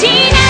Gina.